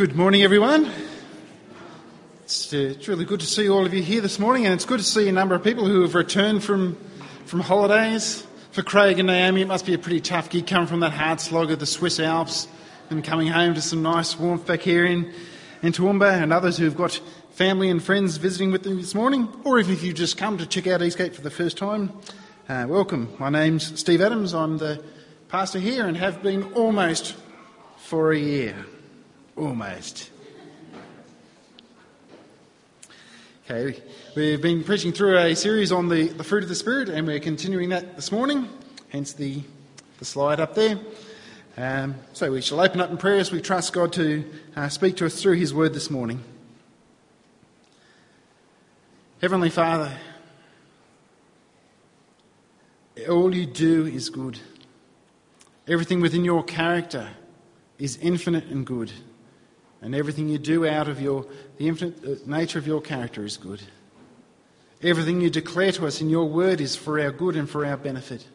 Good morning, everyone. It's, uh, it's, really good to see all of you here this morning, and it's good to see a number of people who have returned from, from holidays. For Craig and Naomi, it must be a pretty tough gig coming from that hard slog of the Swiss Alps and coming home to some nice warmth back here in, in Toowoomba, and others who've got family and friends visiting with them this morning, or if you've just come to check out Eastgate for the first time, uh, welcome. My name's Steve Adams. I'm the pastor here and have been almost for a year. Almost. Okay, we've been preaching through a series on the, the fruit of the Spirit, and we're continuing that this morning, hence the, the slide up there. Um, so we shall open up in prayer as we trust God to uh, speak to us through His word this morning. Heavenly Father, all you do is good. Everything within your character is infinite and good. And everything you do out of your, the infinite uh, nature of your character is good. Everything you declare to us in your word is for our good and for our benefit.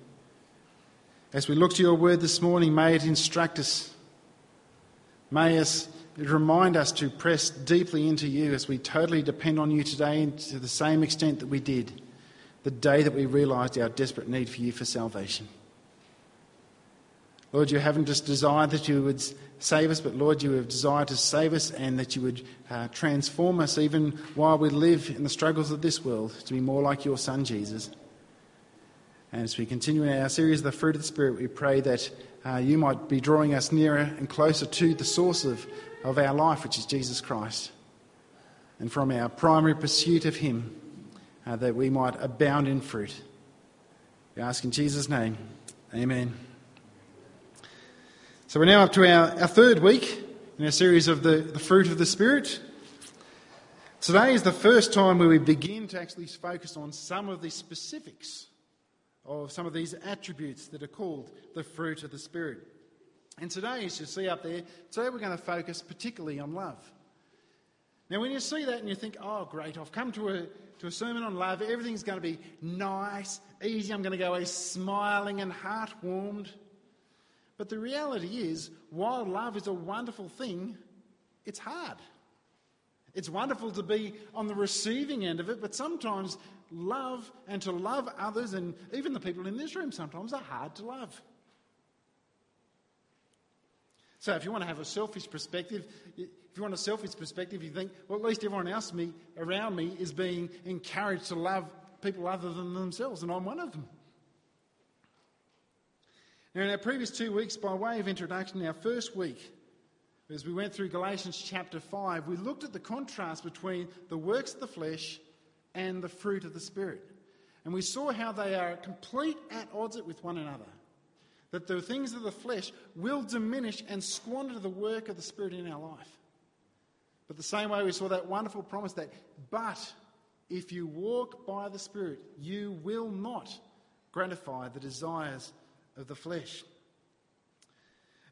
As we look to your word this morning, may it instruct us. May us it remind us to press deeply into you as we totally depend on you today to the same extent that we did the day that we realized our desperate need for you for salvation. Lord, you haven't just desired that you would save us, but Lord, you have desired to save us and that you would uh, transform us even while we live in the struggles of this world to be more like your Son, Jesus. And as we continue in our series, The Fruit of the Spirit, we pray that uh, you might be drawing us nearer and closer to the source of, of our life, which is Jesus Christ. And from our primary pursuit of Him, uh, that we might abound in fruit. We ask in Jesus' name. Amen. So we're now up to our, our third week in our series of the, the fruit of the Spirit. Today is the first time where we begin to actually focus on some of the specifics of some of these attributes that are called the fruit of the Spirit. And today, as you see up there, today we're going to focus particularly on love. Now, when you see that and you think, oh, great, I've come to a, to a sermon on love, everything's going to be nice, easy, I'm going to go away smiling and heart warmed. But the reality is, while love is a wonderful thing, it's hard. It's wonderful to be on the receiving end of it, but sometimes love and to love others, and even the people in this room sometimes, are hard to love. So, if you want to have a selfish perspective, if you want a selfish perspective, you think, well, at least everyone else me, around me is being encouraged to love people other than themselves, and I'm one of them. Now, in our previous two weeks, by way of introduction, our first week, as we went through Galatians chapter 5, we looked at the contrast between the works of the flesh and the fruit of the Spirit. And we saw how they are complete at odds with one another. That the things of the flesh will diminish and squander the work of the Spirit in our life. But the same way we saw that wonderful promise that, but if you walk by the Spirit, you will not gratify the desires of the flesh.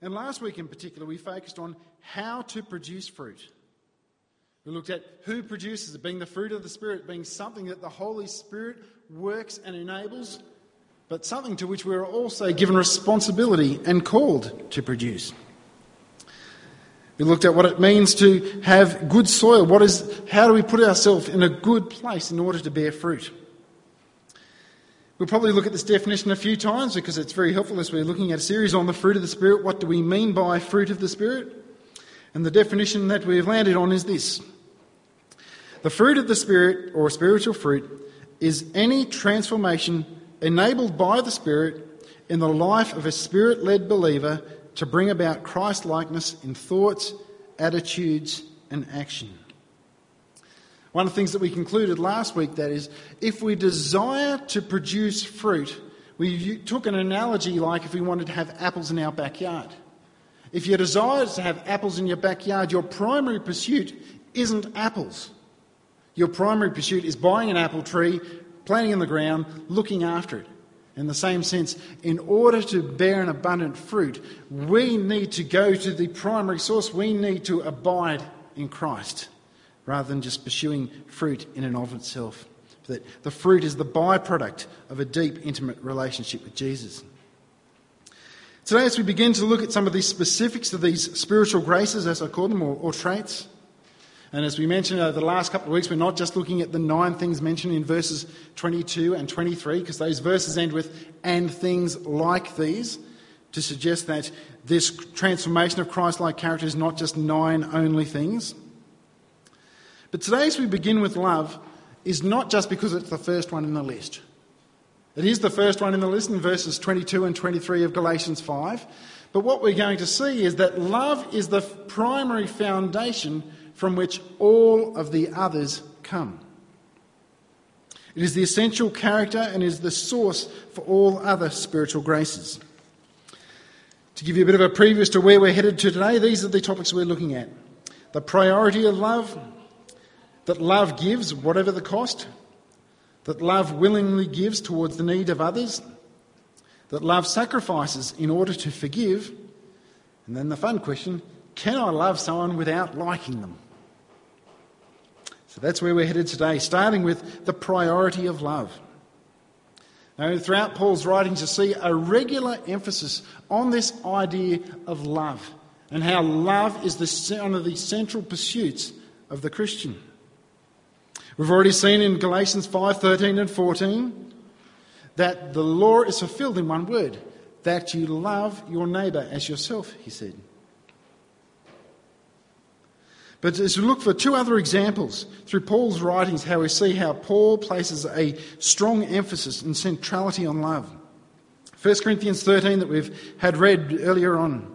And last week in particular, we focused on how to produce fruit. We looked at who produces it, being the fruit of the Spirit, being something that the Holy Spirit works and enables, but something to which we are also given responsibility and called to produce. We looked at what it means to have good soil. What is, how do we put ourselves in a good place in order to bear fruit? We'll probably look at this definition a few times because it's very helpful as we're looking at a series on the fruit of the Spirit. What do we mean by fruit of the Spirit? And the definition that we've landed on is this The fruit of the Spirit, or spiritual fruit, is any transformation enabled by the Spirit in the life of a Spirit led believer to bring about Christ likeness in thoughts, attitudes, and action. One of the things that we concluded last week, that is, if we desire to produce fruit, we took an analogy like if we wanted to have apples in our backyard. If you desire is to have apples in your backyard, your primary pursuit isn't apples. Your primary pursuit is buying an apple tree, planting in the ground, looking after it. In the same sense, in order to bear an abundant fruit, we need to go to the primary source. We need to abide in Christ. Rather than just pursuing fruit in and of itself. That the fruit is the byproduct of a deep, intimate relationship with Jesus. Today, as we begin to look at some of these specifics of these spiritual graces, as I call them, or, or traits, and as we mentioned over the last couple of weeks, we're not just looking at the nine things mentioned in verses 22 and 23, because those verses end with, and things like these, to suggest that this transformation of Christ like character is not just nine only things. But today, as we begin with love, is not just because it's the first one in the list. It is the first one in the list in verses 22 and 23 of Galatians 5. But what we're going to see is that love is the primary foundation from which all of the others come. It is the essential character and is the source for all other spiritual graces. To give you a bit of a preview as to where we're headed to today, these are the topics we're looking at the priority of love, that love gives, whatever the cost, that love willingly gives towards the need of others, that love sacrifices in order to forgive, and then the fun question can I love someone without liking them? So that's where we're headed today, starting with the priority of love. Now, throughout Paul's writings, you see a regular emphasis on this idea of love and how love is the, one of the central pursuits of the Christian. We've already seen in Galatians 5:13 and 14 that the law is fulfilled in one word that you love your neighbour as yourself, he said. But as we look for two other examples through Paul's writings, how we see how Paul places a strong emphasis and centrality on love. 1 Corinthians 13, that we've had read earlier on.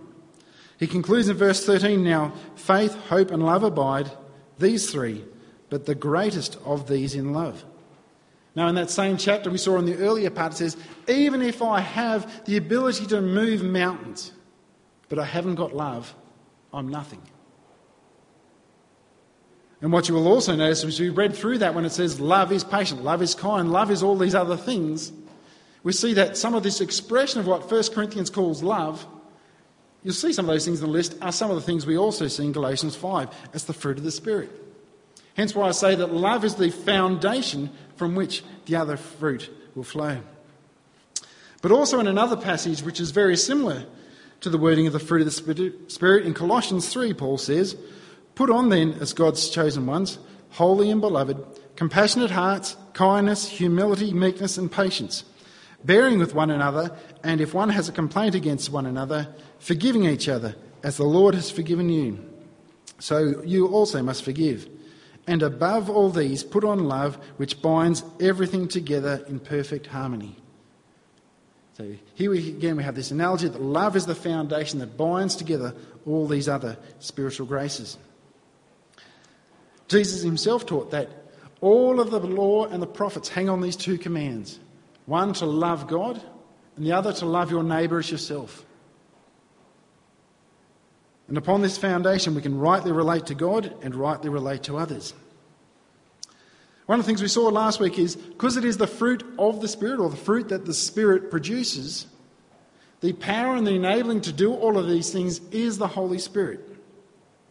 He concludes in verse 13 now, faith, hope, and love abide, these three, but the greatest of these in love. Now, in that same chapter we saw in the earlier part, it says, Even if I have the ability to move mountains, but I haven't got love, I'm nothing. And what you will also notice as we read through that when it says love is patient, love is kind, love is all these other things, we see that some of this expression of what 1 Corinthians calls love, you'll see some of those things in the list, are some of the things we also see in Galatians 5 as the fruit of the Spirit. Hence why I say that love is the foundation from which the other fruit will flow. But also in another passage which is very similar to the wording of the fruit of the Spirit, in Colossians 3, Paul says, Put on then, as God's chosen ones, holy and beloved, compassionate hearts, kindness, humility, meekness, and patience, bearing with one another, and if one has a complaint against one another, forgiving each other, as the Lord has forgiven you. So you also must forgive. And above all these, put on love, which binds everything together in perfect harmony. So here we, again we have this analogy that love is the foundation that binds together all these other spiritual graces. Jesus himself taught that all of the law and the prophets hang on these two commands one to love God, and the other to love your neighbour as yourself. And upon this foundation, we can rightly relate to God and rightly relate to others. One of the things we saw last week is because it is the fruit of the Spirit, or the fruit that the Spirit produces, the power and the enabling to do all of these things is the Holy Spirit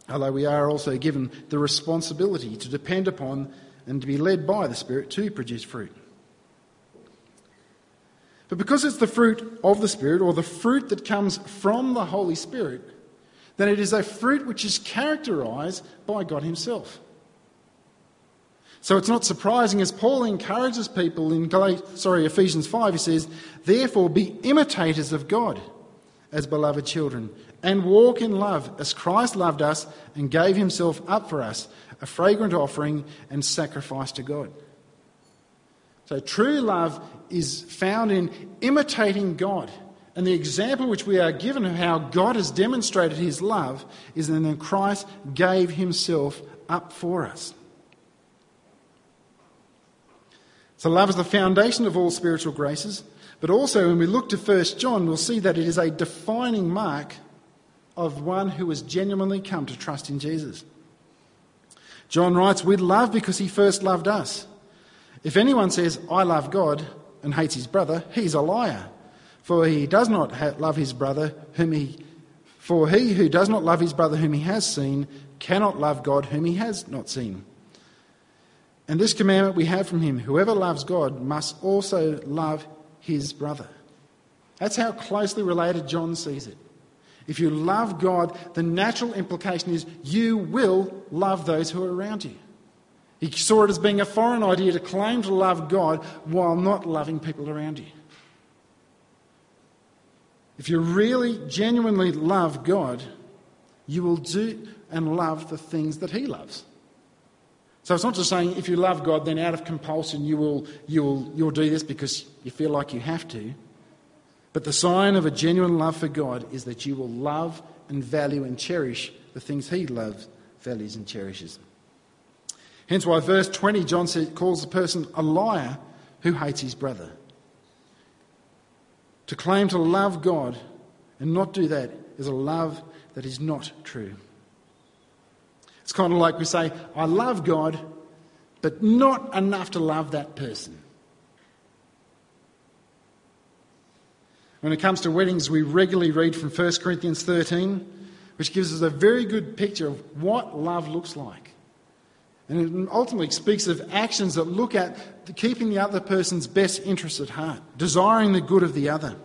although we are also given the responsibility to depend upon and to be led by the Spirit to produce fruit. But because it's the fruit of the Spirit, or the fruit that comes from the Holy Spirit, then it is a fruit which is characterized by God Himself. So it's not surprising as Paul encourages people in sorry, Ephesians 5, he says, Therefore be imitators of God as beloved children and walk in love as Christ loved us and gave himself up for us, a fragrant offering and sacrifice to God. So true love is found in imitating God. And the example which we are given of how God has demonstrated his love is that Christ gave himself up for us. So love is the foundation of all spiritual graces. But also when we look to 1 John, we'll see that it is a defining mark of one who has genuinely come to trust in Jesus. John writes, We love because he first loved us. If anyone says, I love God, and hates his brother, he's a liar. For he does not ha- love his brother whom he for he who does not love his brother whom he has seen cannot love God whom he has not seen. And this commandment we have from him whoever loves God must also love his brother. That's how closely related John sees it. If you love God, the natural implication is you will love those who are around you. He saw it as being a foreign idea to claim to love God while not loving people around you. If you really genuinely love God, you will do and love the things that He loves. So it's not just saying if you love God, then out of compulsion you will, you will you'll do this because you feel like you have to. But the sign of a genuine love for God is that you will love and value and cherish the things He loves, values, and cherishes. Hence why verse 20, John calls the person a liar who hates his brother. To claim to love God and not do that is a love that is not true. It's kind of like we say, I love God, but not enough to love that person. When it comes to weddings, we regularly read from 1 Corinthians 13, which gives us a very good picture of what love looks like. And it ultimately speaks of actions that look at keeping the other person's best interests at heart, desiring the good of the other.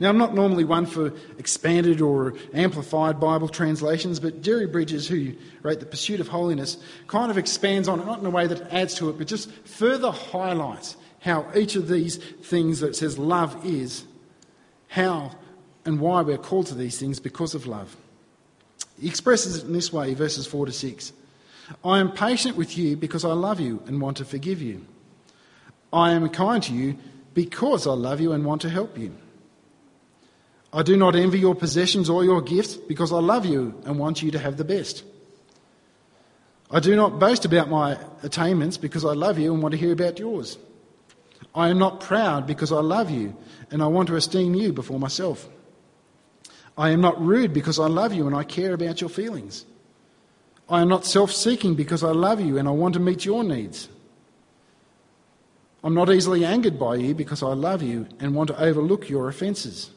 Now, I'm not normally one for expanded or amplified Bible translations, but Jerry Bridges, who wrote The Pursuit of Holiness, kind of expands on it, not in a way that adds to it, but just further highlights how each of these things that says love is, how and why we're called to these things because of love. He expresses it in this way, verses 4 to 6. I am patient with you because I love you and want to forgive you. I am kind to you because I love you and want to help you. I do not envy your possessions or your gifts because I love you and want you to have the best. I do not boast about my attainments because I love you and want to hear about yours. I am not proud because I love you and I want to esteem you before myself. I am not rude because I love you and I care about your feelings. I am not self seeking because I love you and I want to meet your needs. I'm not easily angered by you because I love you and want to overlook your offences.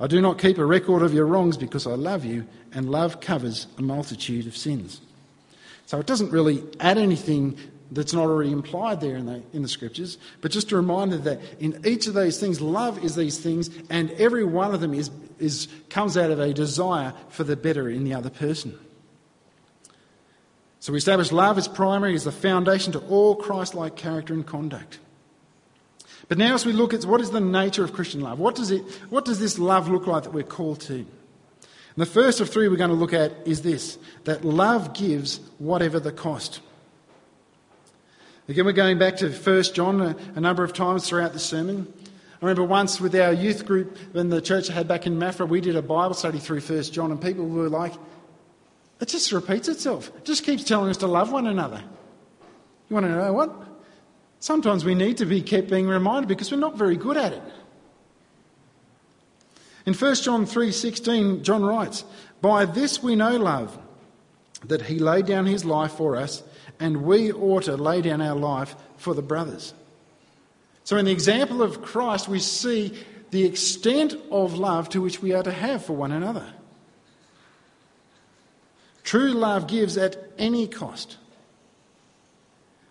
I do not keep a record of your wrongs because I love you, and love covers a multitude of sins. So it doesn't really add anything that's not already implied there in the, in the scriptures, but just a reminder that in each of those things, love is these things, and every one of them is, is, comes out of a desire for the better in the other person. So we establish love as primary, as the foundation to all Christ like character and conduct. But now, as we look at what is the nature of Christian love, what does, it, what does this love look like that we're called to? And the first of three we're going to look at is this that love gives whatever the cost. Again, we're going back to 1 John a, a number of times throughout the sermon. I remember once with our youth group, in the church I had back in Mafra, we did a Bible study through 1 John, and people were like, it just repeats itself. It just keeps telling us to love one another. You want to know what? Sometimes we need to be kept being reminded because we're not very good at it. In 1 John 3:16, John writes, "By this we know love, that he laid down his life for us, and we ought to lay down our life for the brothers." So in the example of Christ, we see the extent of love to which we are to have for one another. True love gives at any cost.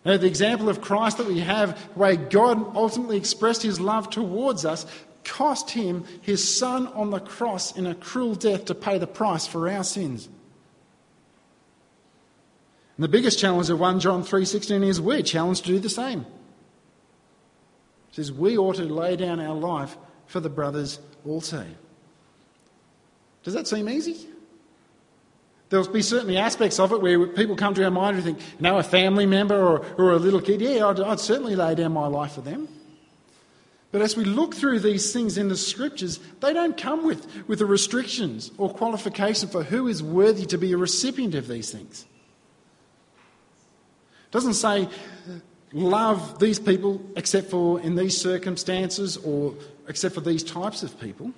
Now, the example of Christ that we have, way God ultimately expressed his love towards us, cost him his son on the cross in a cruel death to pay the price for our sins. And the biggest challenge of 1 John 3:16 is we're challenged to do the same. It says we ought to lay down our life for the brothers also. Does that seem easy? There'll be certainly aspects of it where people come to our mind and think, you know, a family member or, or a little kid, yeah, I'd, I'd certainly lay down my life for them. But as we look through these things in the scriptures, they don't come with, with the restrictions or qualification for who is worthy to be a recipient of these things. It doesn't say, love these people except for in these circumstances or except for these types of people.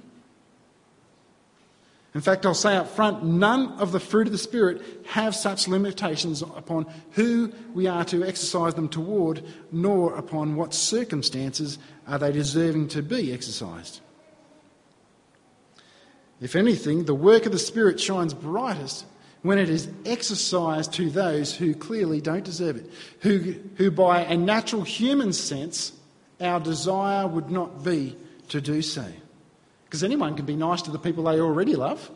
In fact, I'll say up front none of the fruit of the Spirit have such limitations upon who we are to exercise them toward, nor upon what circumstances are they deserving to be exercised. If anything, the work of the Spirit shines brightest when it is exercised to those who clearly don't deserve it, who, who by a natural human sense, our desire would not be to do so. Because anyone can be nice to the people they already love.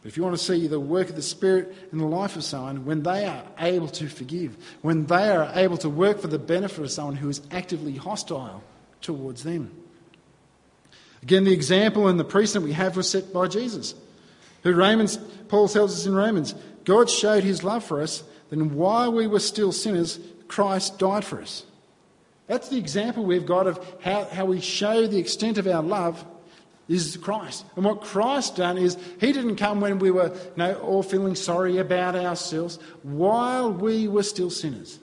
But if you want to see the work of the Spirit in the life of someone, when they are able to forgive, when they are able to work for the benefit of someone who is actively hostile towards them. Again, the example and the precedent we have was set by Jesus, who Romans, Paul tells us in Romans, God showed his love for us, then while we were still sinners, Christ died for us. That's the example we've got of how, how we show the extent of our love is Christ. And what Christ done is he didn't come when we were you know, all feeling sorry about ourselves, while we were still sinners,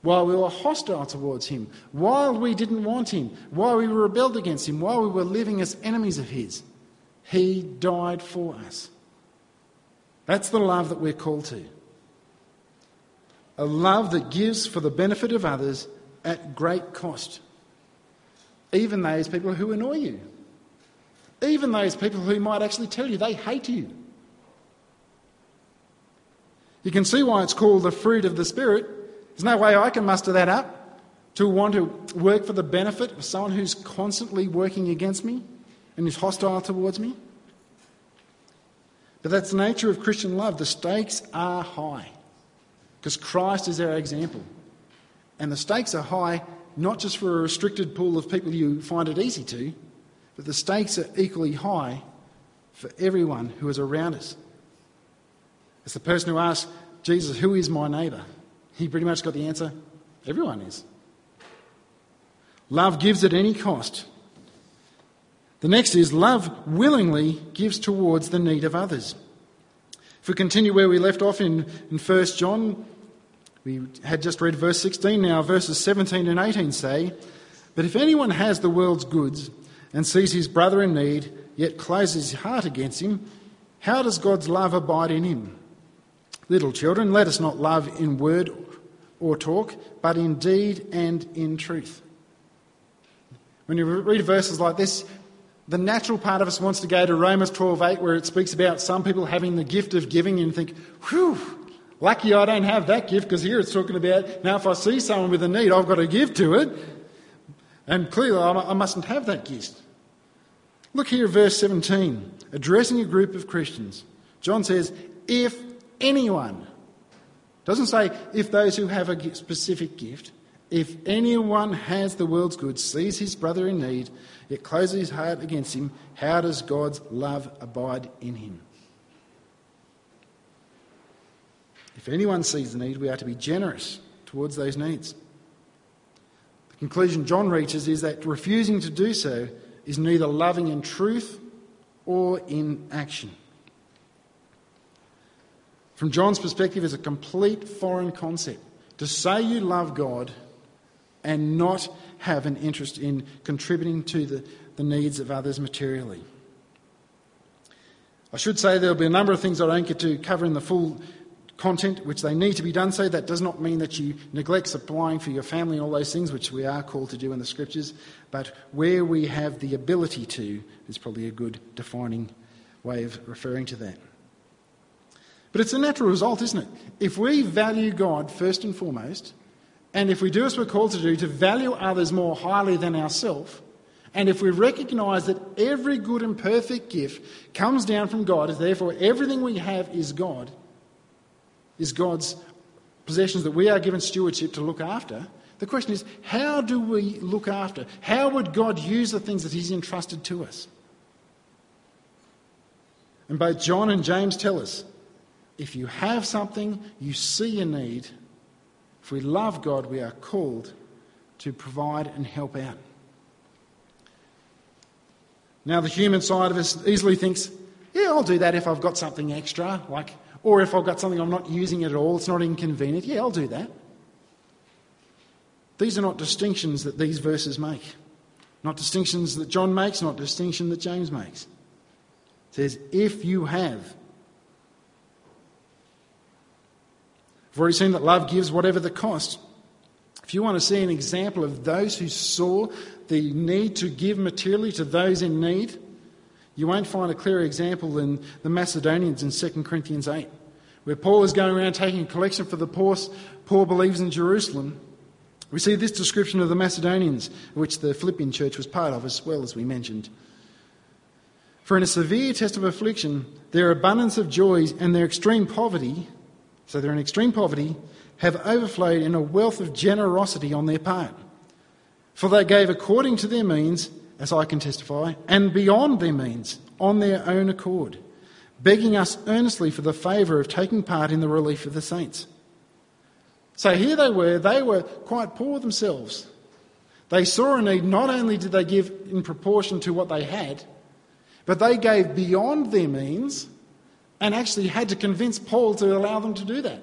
while we were hostile towards him, while we didn't want him, while we rebelled against him, while we were living as enemies of his. He died for us. That's the love that we're called to. A love that gives for the benefit of others at great cost. Even those people who annoy you. Even those people who might actually tell you they hate you. You can see why it's called the fruit of the Spirit. There's no way I can muster that up to want to work for the benefit of someone who's constantly working against me and is hostile towards me. But that's the nature of Christian love. The stakes are high because Christ is our example. And the stakes are high not just for a restricted pool of people you find it easy to, but the stakes are equally high for everyone who is around us. It's the person who asks Jesus, Who is my neighbour? He pretty much got the answer everyone is. Love gives at any cost. The next is love willingly gives towards the need of others. If we continue where we left off in, in 1 John, we had just read verse 16 now, verses 17 and 18 say, But if anyone has the world's goods and sees his brother in need, yet closes his heart against him, how does God's love abide in him? Little children, let us not love in word or talk, but in deed and in truth. When you read verses like this, the natural part of us wants to go to Romans 12:8, where it speaks about some people having the gift of giving, and think, whew, lucky I don't have that gift, because here it's talking about now if I see someone with a need, I've got to give to it. And clearly I mustn't have that gift. Look here verse 17, addressing a group of Christians. John says, if anyone, doesn't say if those who have a specific gift, if anyone has the world's goods, sees his brother in need, yet closes his heart against him, how does God's love abide in him? If anyone sees the need, we are to be generous towards those needs. The conclusion John reaches is that refusing to do so is neither loving in truth or in action. From John's perspective, it's a complete foreign concept. To say you love God and not have an interest in contributing to the, the needs of others materially. I should say there'll be a number of things I don't get to cover in the full content, which they need to be done so. That does not mean that you neglect supplying for your family and all those things, which we are called to do in the scriptures. But where we have the ability to is probably a good defining way of referring to that. But it's a natural result, isn't it? If we value God first and foremost, and if we do as we're called to do, to value others more highly than ourselves, and if we recognise that every good and perfect gift comes down from God, and therefore everything we have is God, is God's possessions that we are given stewardship to look after. The question is, how do we look after? How would God use the things that He's entrusted to us? And both John and James tell us if you have something, you see a need, if we love God, we are called to provide and help out. Now, the human side of us easily thinks, yeah, I'll do that if I've got something extra, like or if I've got something I'm not using at all, it's not inconvenient, yeah, I'll do that. These are not distinctions that these verses make. Not distinctions that John makes, not distinction that James makes. It says, if you have. We've already seen that love gives whatever the cost. If you want to see an example of those who saw the need to give materially to those in need, You won't find a clearer example than the Macedonians in 2 Corinthians 8, where Paul is going around taking a collection for the poor, poor believers in Jerusalem. We see this description of the Macedonians, which the Philippian church was part of as well, as we mentioned. For in a severe test of affliction, their abundance of joys and their extreme poverty, so they're in extreme poverty, have overflowed in a wealth of generosity on their part. For they gave according to their means, as I can testify, and beyond their means, on their own accord, begging us earnestly for the favour of taking part in the relief of the saints. So here they were, they were quite poor themselves. They saw a need, not only did they give in proportion to what they had, but they gave beyond their means and actually had to convince Paul to allow them to do that.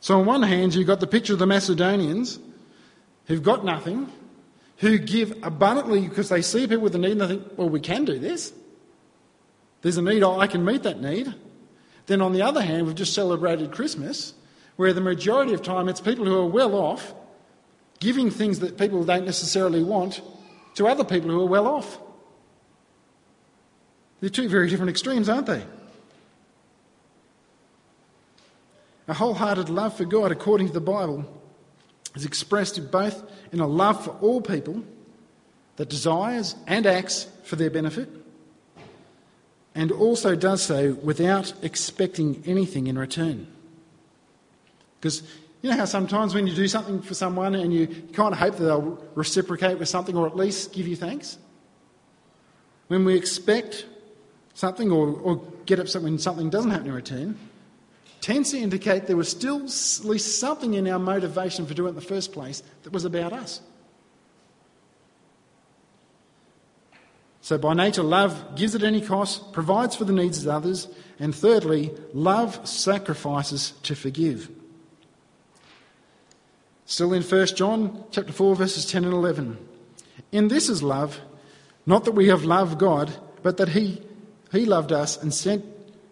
So, on one hand, you've got the picture of the Macedonians who've got nothing, who give abundantly because they see people with a need and they think, well, we can do this. There's a need, I can meet that need. Then, on the other hand, we've just celebrated Christmas, where the majority of time it's people who are well off giving things that people don't necessarily want to other people who are well off. They're two very different extremes, aren't they? A wholehearted love for God, according to the Bible, is expressed both in a love for all people that desires and acts for their benefit, and also does so without expecting anything in return. Because you know how sometimes when you do something for someone and you kind of hope that they'll reciprocate with something or at least give you thanks? When we expect something or, or get upset when something doesn't happen in return, tends to indicate there was still at least something in our motivation for doing it in the first place that was about us. So, by nature, love gives at any cost, provides for the needs of others, and thirdly, love sacrifices to forgive. Still in 1 John chapter 4 verses 10 and 11. In this is love, not that we have loved God, but that he he loved us and sent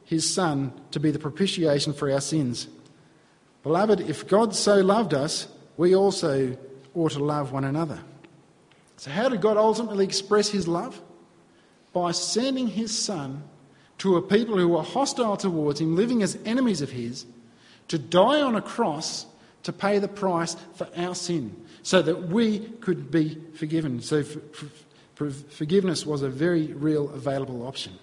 his son to be the propitiation for our sins. Beloved, if God so loved us, we also ought to love one another. So how did God ultimately express his love? By sending his son to a people who were hostile towards him, living as enemies of his, to die on a cross to pay the price for our sin so that we could be forgiven. So forgiveness was a very real available option.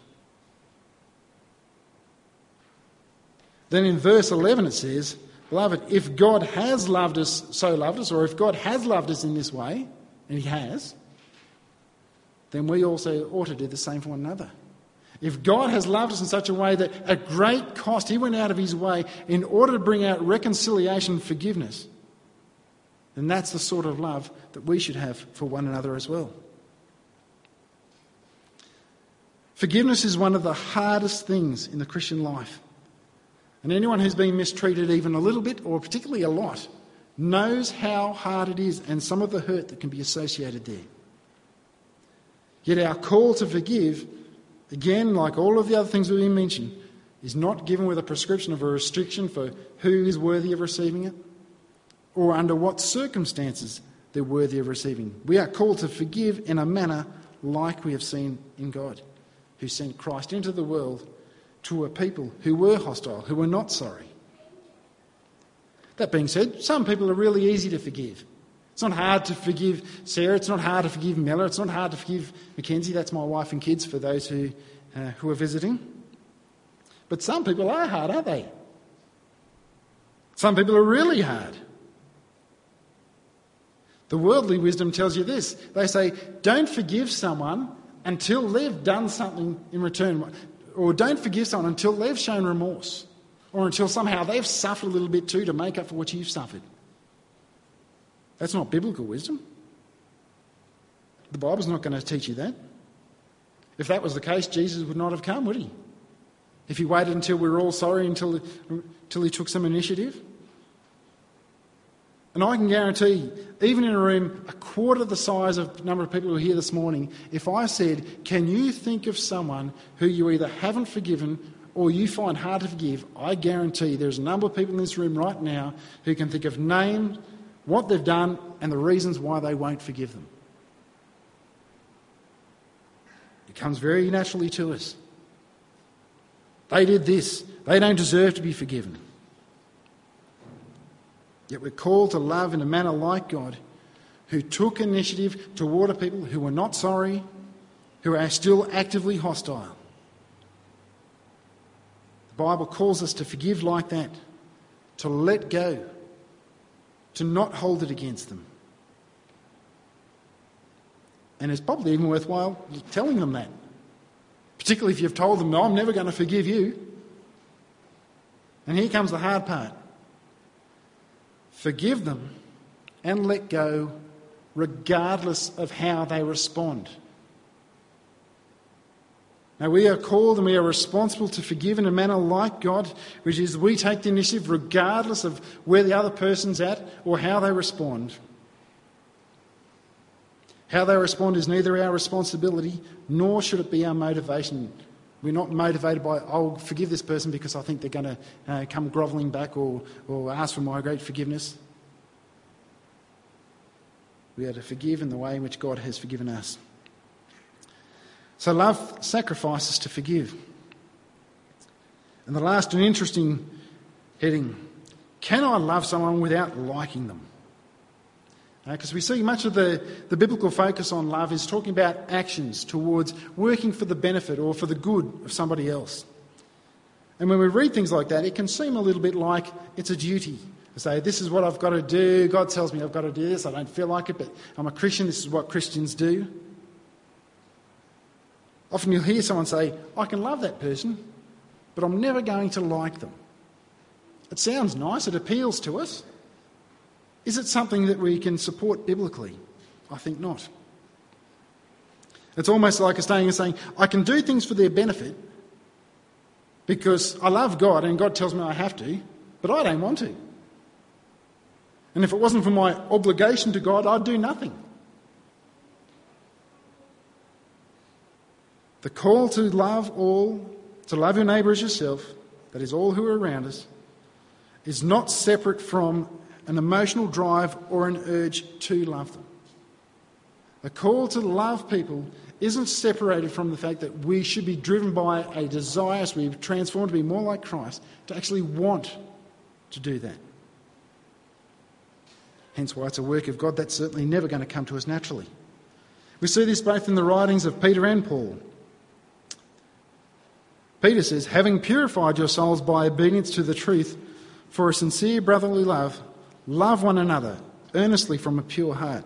Then in verse 11 it says, Beloved, if God has loved us, so loved us, or if God has loved us in this way, and He has, then we also ought to do the same for one another. If God has loved us in such a way that at great cost He went out of His way in order to bring out reconciliation and forgiveness, then that's the sort of love that we should have for one another as well. Forgiveness is one of the hardest things in the Christian life. And anyone who's been mistreated even a little bit, or particularly a lot, knows how hard it is and some of the hurt that can be associated there. Yet our call to forgive Again, like all of the other things we've been mentioned, is not given with a prescription of a restriction for who is worthy of receiving it or under what circumstances they're worthy of receiving. We are called to forgive in a manner like we have seen in God, who sent Christ into the world to a people who were hostile, who were not sorry. That being said, some people are really easy to forgive. It's not hard to forgive Sarah. It's not hard to forgive Miller. It's not hard to forgive Mackenzie. That's my wife and kids for those who, uh, who are visiting. But some people are hard, aren't they? Some people are really hard. The worldly wisdom tells you this. They say, don't forgive someone until they've done something in return. Or don't forgive someone until they've shown remorse. Or until somehow they've suffered a little bit too to make up for what you've suffered. That's not biblical wisdom. The Bible's not going to teach you that. If that was the case, Jesus would not have come, would he? If he waited until we were all sorry, until, until he took some initiative. And I can guarantee, even in a room a quarter the size of the number of people who are here this morning, if I said, Can you think of someone who you either haven't forgiven or you find hard to forgive? I guarantee there's a number of people in this room right now who can think of names what they've done, and the reasons why they won't forgive them. It comes very naturally to us. They did this. They don't deserve to be forgiven. Yet we're called to love in a manner like God, who took initiative toward a people who were not sorry, who are still actively hostile. The Bible calls us to forgive like that, to let go, to not hold it against them. And it's probably even worthwhile telling them that. Particularly if you've told them, no, I'm never going to forgive you. And here comes the hard part forgive them and let go, regardless of how they respond. Now, we are called and we are responsible to forgive in a manner like God, which is we take the initiative regardless of where the other person's at or how they respond. How they respond is neither our responsibility nor should it be our motivation. We're not motivated by, I'll forgive this person because I think they're going to uh, come grovelling back or, or ask for my great forgiveness. We are to forgive in the way in which God has forgiven us. So, love sacrifices to forgive. And the last and interesting heading can I love someone without liking them? Because uh, we see much of the, the biblical focus on love is talking about actions towards working for the benefit or for the good of somebody else. And when we read things like that, it can seem a little bit like it's a duty. To say, this is what I've got to do. God tells me I've got to do this. I don't feel like it, but I'm a Christian. This is what Christians do. Often you'll hear someone say, I can love that person, but I'm never going to like them. It sounds nice, it appeals to us. Is it something that we can support biblically? I think not. It's almost like a staying and saying, I can do things for their benefit because I love God and God tells me I have to, but I don't want to. And if it wasn't for my obligation to God, I'd do nothing. The call to love all, to love your neighbour as yourself, that is, all who are around us, is not separate from an emotional drive or an urge to love them. A call to love people isn't separated from the fact that we should be driven by a desire as we transformed to be more like Christ, to actually want to do that. Hence why it's a work of God that's certainly never going to come to us naturally. We see this both in the writings of Peter and Paul. Peter says, having purified your souls by obedience to the truth for a sincere brotherly love, Love one another earnestly from a pure heart.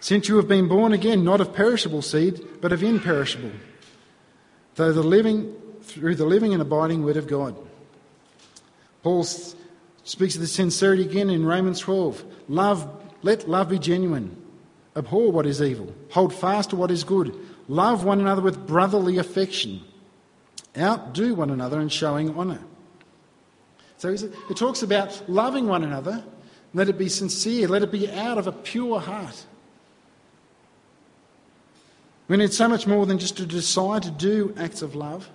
Since you have been born again, not of perishable seed, but of imperishable, though the living, through the living and abiding word of God. Paul speaks of the sincerity again in Romans 12. Love, let love be genuine. Abhor what is evil. Hold fast to what is good. Love one another with brotherly affection. Outdo one another in showing honour. So it talks about loving one another. Let it be sincere. Let it be out of a pure heart. We need so much more than just to decide to do acts of love.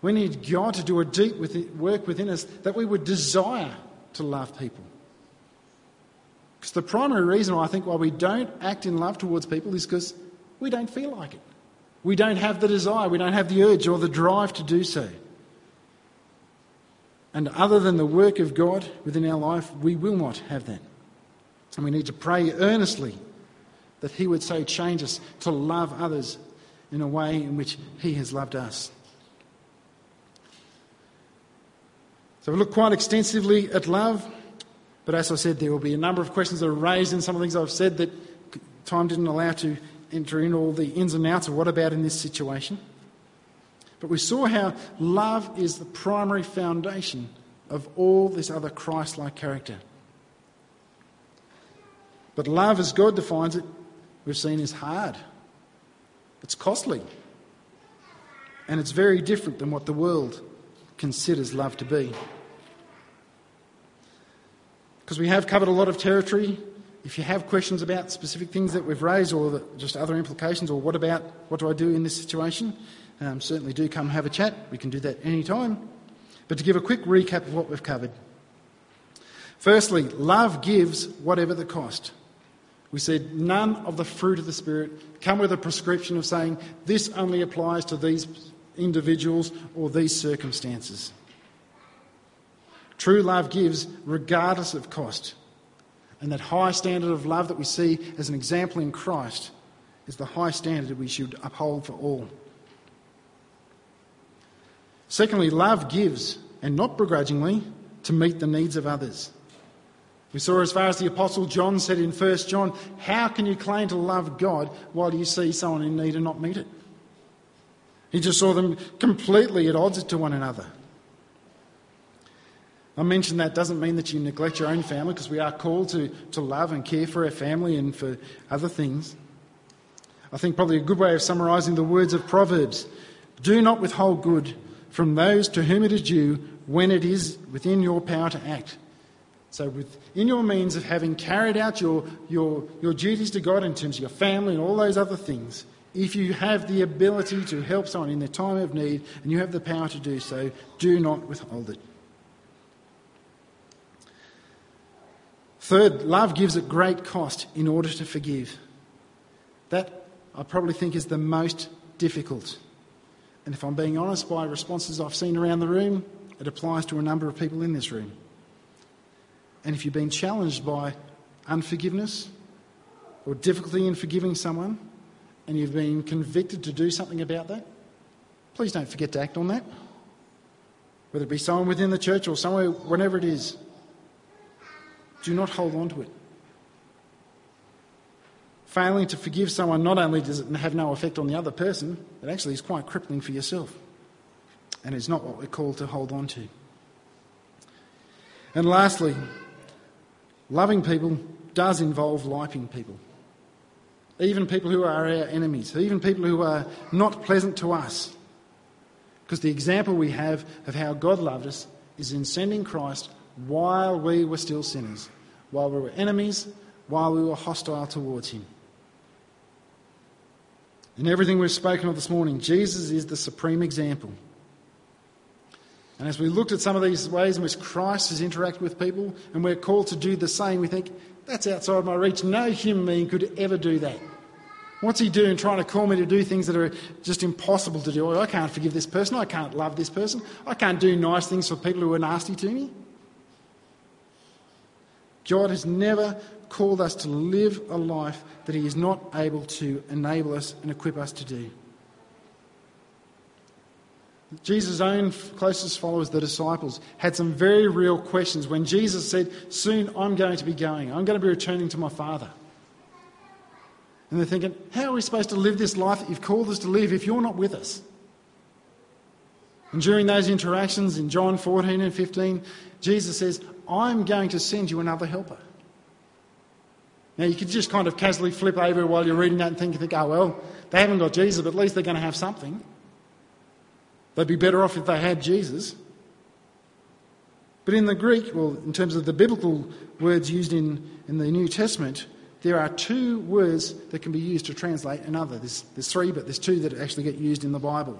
We need God to do a deep work within us that we would desire to love people. Because the primary reason I think why we don't act in love towards people is because we don't feel like it. We don't have the desire, we don't have the urge or the drive to do so. And other than the work of God within our life, we will not have that. And we need to pray earnestly that He would so change us to love others in a way in which He has loved us. So we look quite extensively at love, but as I said, there will be a number of questions that are raised in some of the things I've said that time didn't allow to enter in all the ins and outs of what about in this situation. But we saw how love is the primary foundation of all this other Christ like character. But love, as God defines it, we've seen is hard, it's costly, and it's very different than what the world considers love to be. Because we have covered a lot of territory. If you have questions about specific things that we've raised or just other implications, or what about what do I do in this situation, um, certainly do come have a chat. We can do that any time. But to give a quick recap of what we've covered. Firstly, love gives whatever the cost. We said none of the fruit of the Spirit come with a prescription of saying this only applies to these individuals or these circumstances. True love gives regardless of cost. And that high standard of love that we see as an example in Christ is the high standard we should uphold for all. Secondly, love gives, and not begrudgingly, to meet the needs of others. We saw as far as the Apostle John said in 1 John, how can you claim to love God while you see someone in need and not meet it? He just saw them completely at odds to one another. I mentioned that doesn't mean that you neglect your own family because we are called to, to love and care for our family and for other things. I think probably a good way of summarising the words of Proverbs do not withhold good from those to whom it is due when it is within your power to act. So, within your means of having carried out your, your, your duties to God in terms of your family and all those other things, if you have the ability to help someone in their time of need and you have the power to do so, do not withhold it. Third, love gives at great cost in order to forgive. That I probably think is the most difficult. And if I'm being honest, by responses I've seen around the room, it applies to a number of people in this room. And if you've been challenged by unforgiveness or difficulty in forgiving someone, and you've been convicted to do something about that, please don't forget to act on that. Whether it be someone within the church or somewhere, whenever it is, do not hold on to it. Failing to forgive someone not only does it have no effect on the other person, it actually is quite crippling for yourself. And it's not what we're called to hold on to. And lastly, loving people does involve liking people even people who are our enemies, even people who are not pleasant to us. Because the example we have of how God loved us is in sending Christ while we were still sinners, while we were enemies, while we were hostile towards Him. In everything we've spoken of this morning, Jesus is the supreme example. And as we looked at some of these ways in which Christ has interacted with people, and we're called to do the same, we think, that's outside my reach. No human being could ever do that. What's he doing trying to call me to do things that are just impossible to do? I can't forgive this person. I can't love this person. I can't do nice things for people who are nasty to me. God has never called us to live a life that he is not able to enable us and equip us to do. Jesus' own closest followers, the disciples, had some very real questions when Jesus said, Soon I'm going to be going. I'm going to be returning to my Father. And they're thinking, How are we supposed to live this life that you've called us to live if you're not with us? And during those interactions in John 14 and 15, Jesus says, I'm going to send you another helper. Now, you could just kind of casually flip over while you're reading that and think, think oh, well, they haven't got Jesus, but at least they're going to have something. They'd be better off if they had Jesus. But in the Greek, well, in terms of the biblical words used in, in the New Testament, there are two words that can be used to translate another. There's, there's three, but there's two that actually get used in the Bible.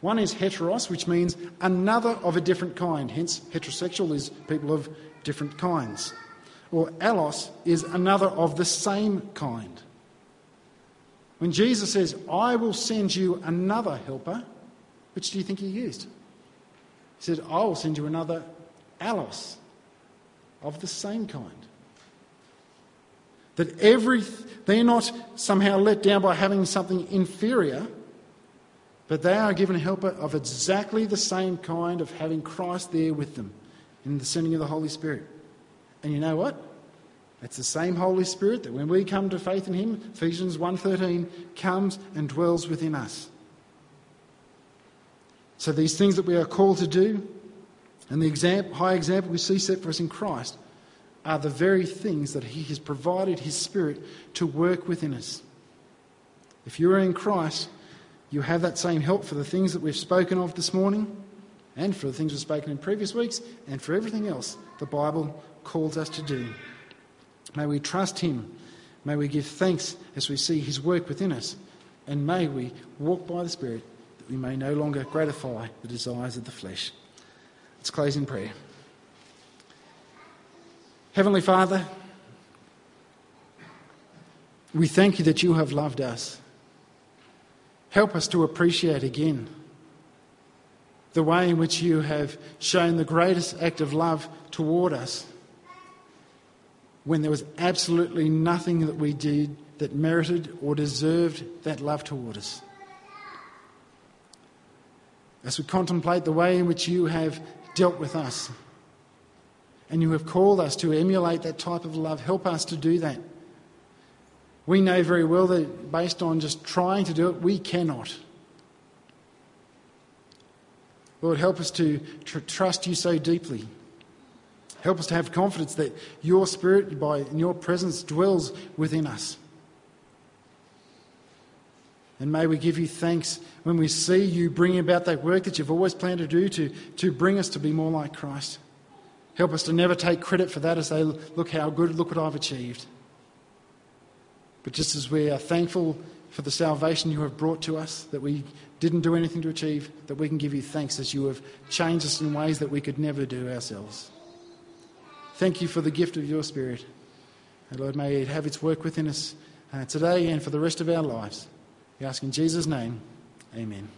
One is heteros, which means another of a different kind. Hence, heterosexual is people of different kinds. Or allos is another of the same kind. When Jesus says, I will send you another helper, which do you think he used? He said, I will send you another allos of the same kind. That every, they're not somehow let down by having something inferior, but they are given a helper of exactly the same kind of having Christ there with them in the sending of the Holy Spirit. And you know what? It's the same Holy Spirit that when we come to faith in Him, Ephesians 1.13, comes and dwells within us. So these things that we are called to do, and the example, high example we see set for us in Christ, are the very things that He has provided His Spirit to work within us. If you are in Christ, you have that same help for the things that we've spoken of this morning, and for the things we've spoken in previous weeks, and for everything else the Bible calls us to do. May we trust Him. May we give thanks as we see His work within us. And may we walk by the Spirit that we may no longer gratify the desires of the flesh. Let's close in prayer. Heavenly Father, We thank you that you have loved us. Help us to appreciate again the way in which you have shown the greatest act of love toward us when there was absolutely nothing that we did that merited or deserved that love toward us. As we contemplate the way in which you have dealt with us and you have called us to emulate that type of love, help us to do that. We know very well that based on just trying to do it, we cannot. Lord, help us to tr- trust you so deeply. Help us to have confidence that your Spirit, by your presence, dwells within us. And may we give you thanks when we see you bringing about that work that you've always planned to do to, to bring us to be more like Christ. Help us to never take credit for that as they look how good, look what I've achieved. But just as we are thankful for the salvation you have brought to us, that we didn't do anything to achieve, that we can give you thanks as you have changed us in ways that we could never do ourselves. Thank you for the gift of your Spirit. And Lord, may it have its work within us uh, today and for the rest of our lives. We ask in Jesus' name, amen.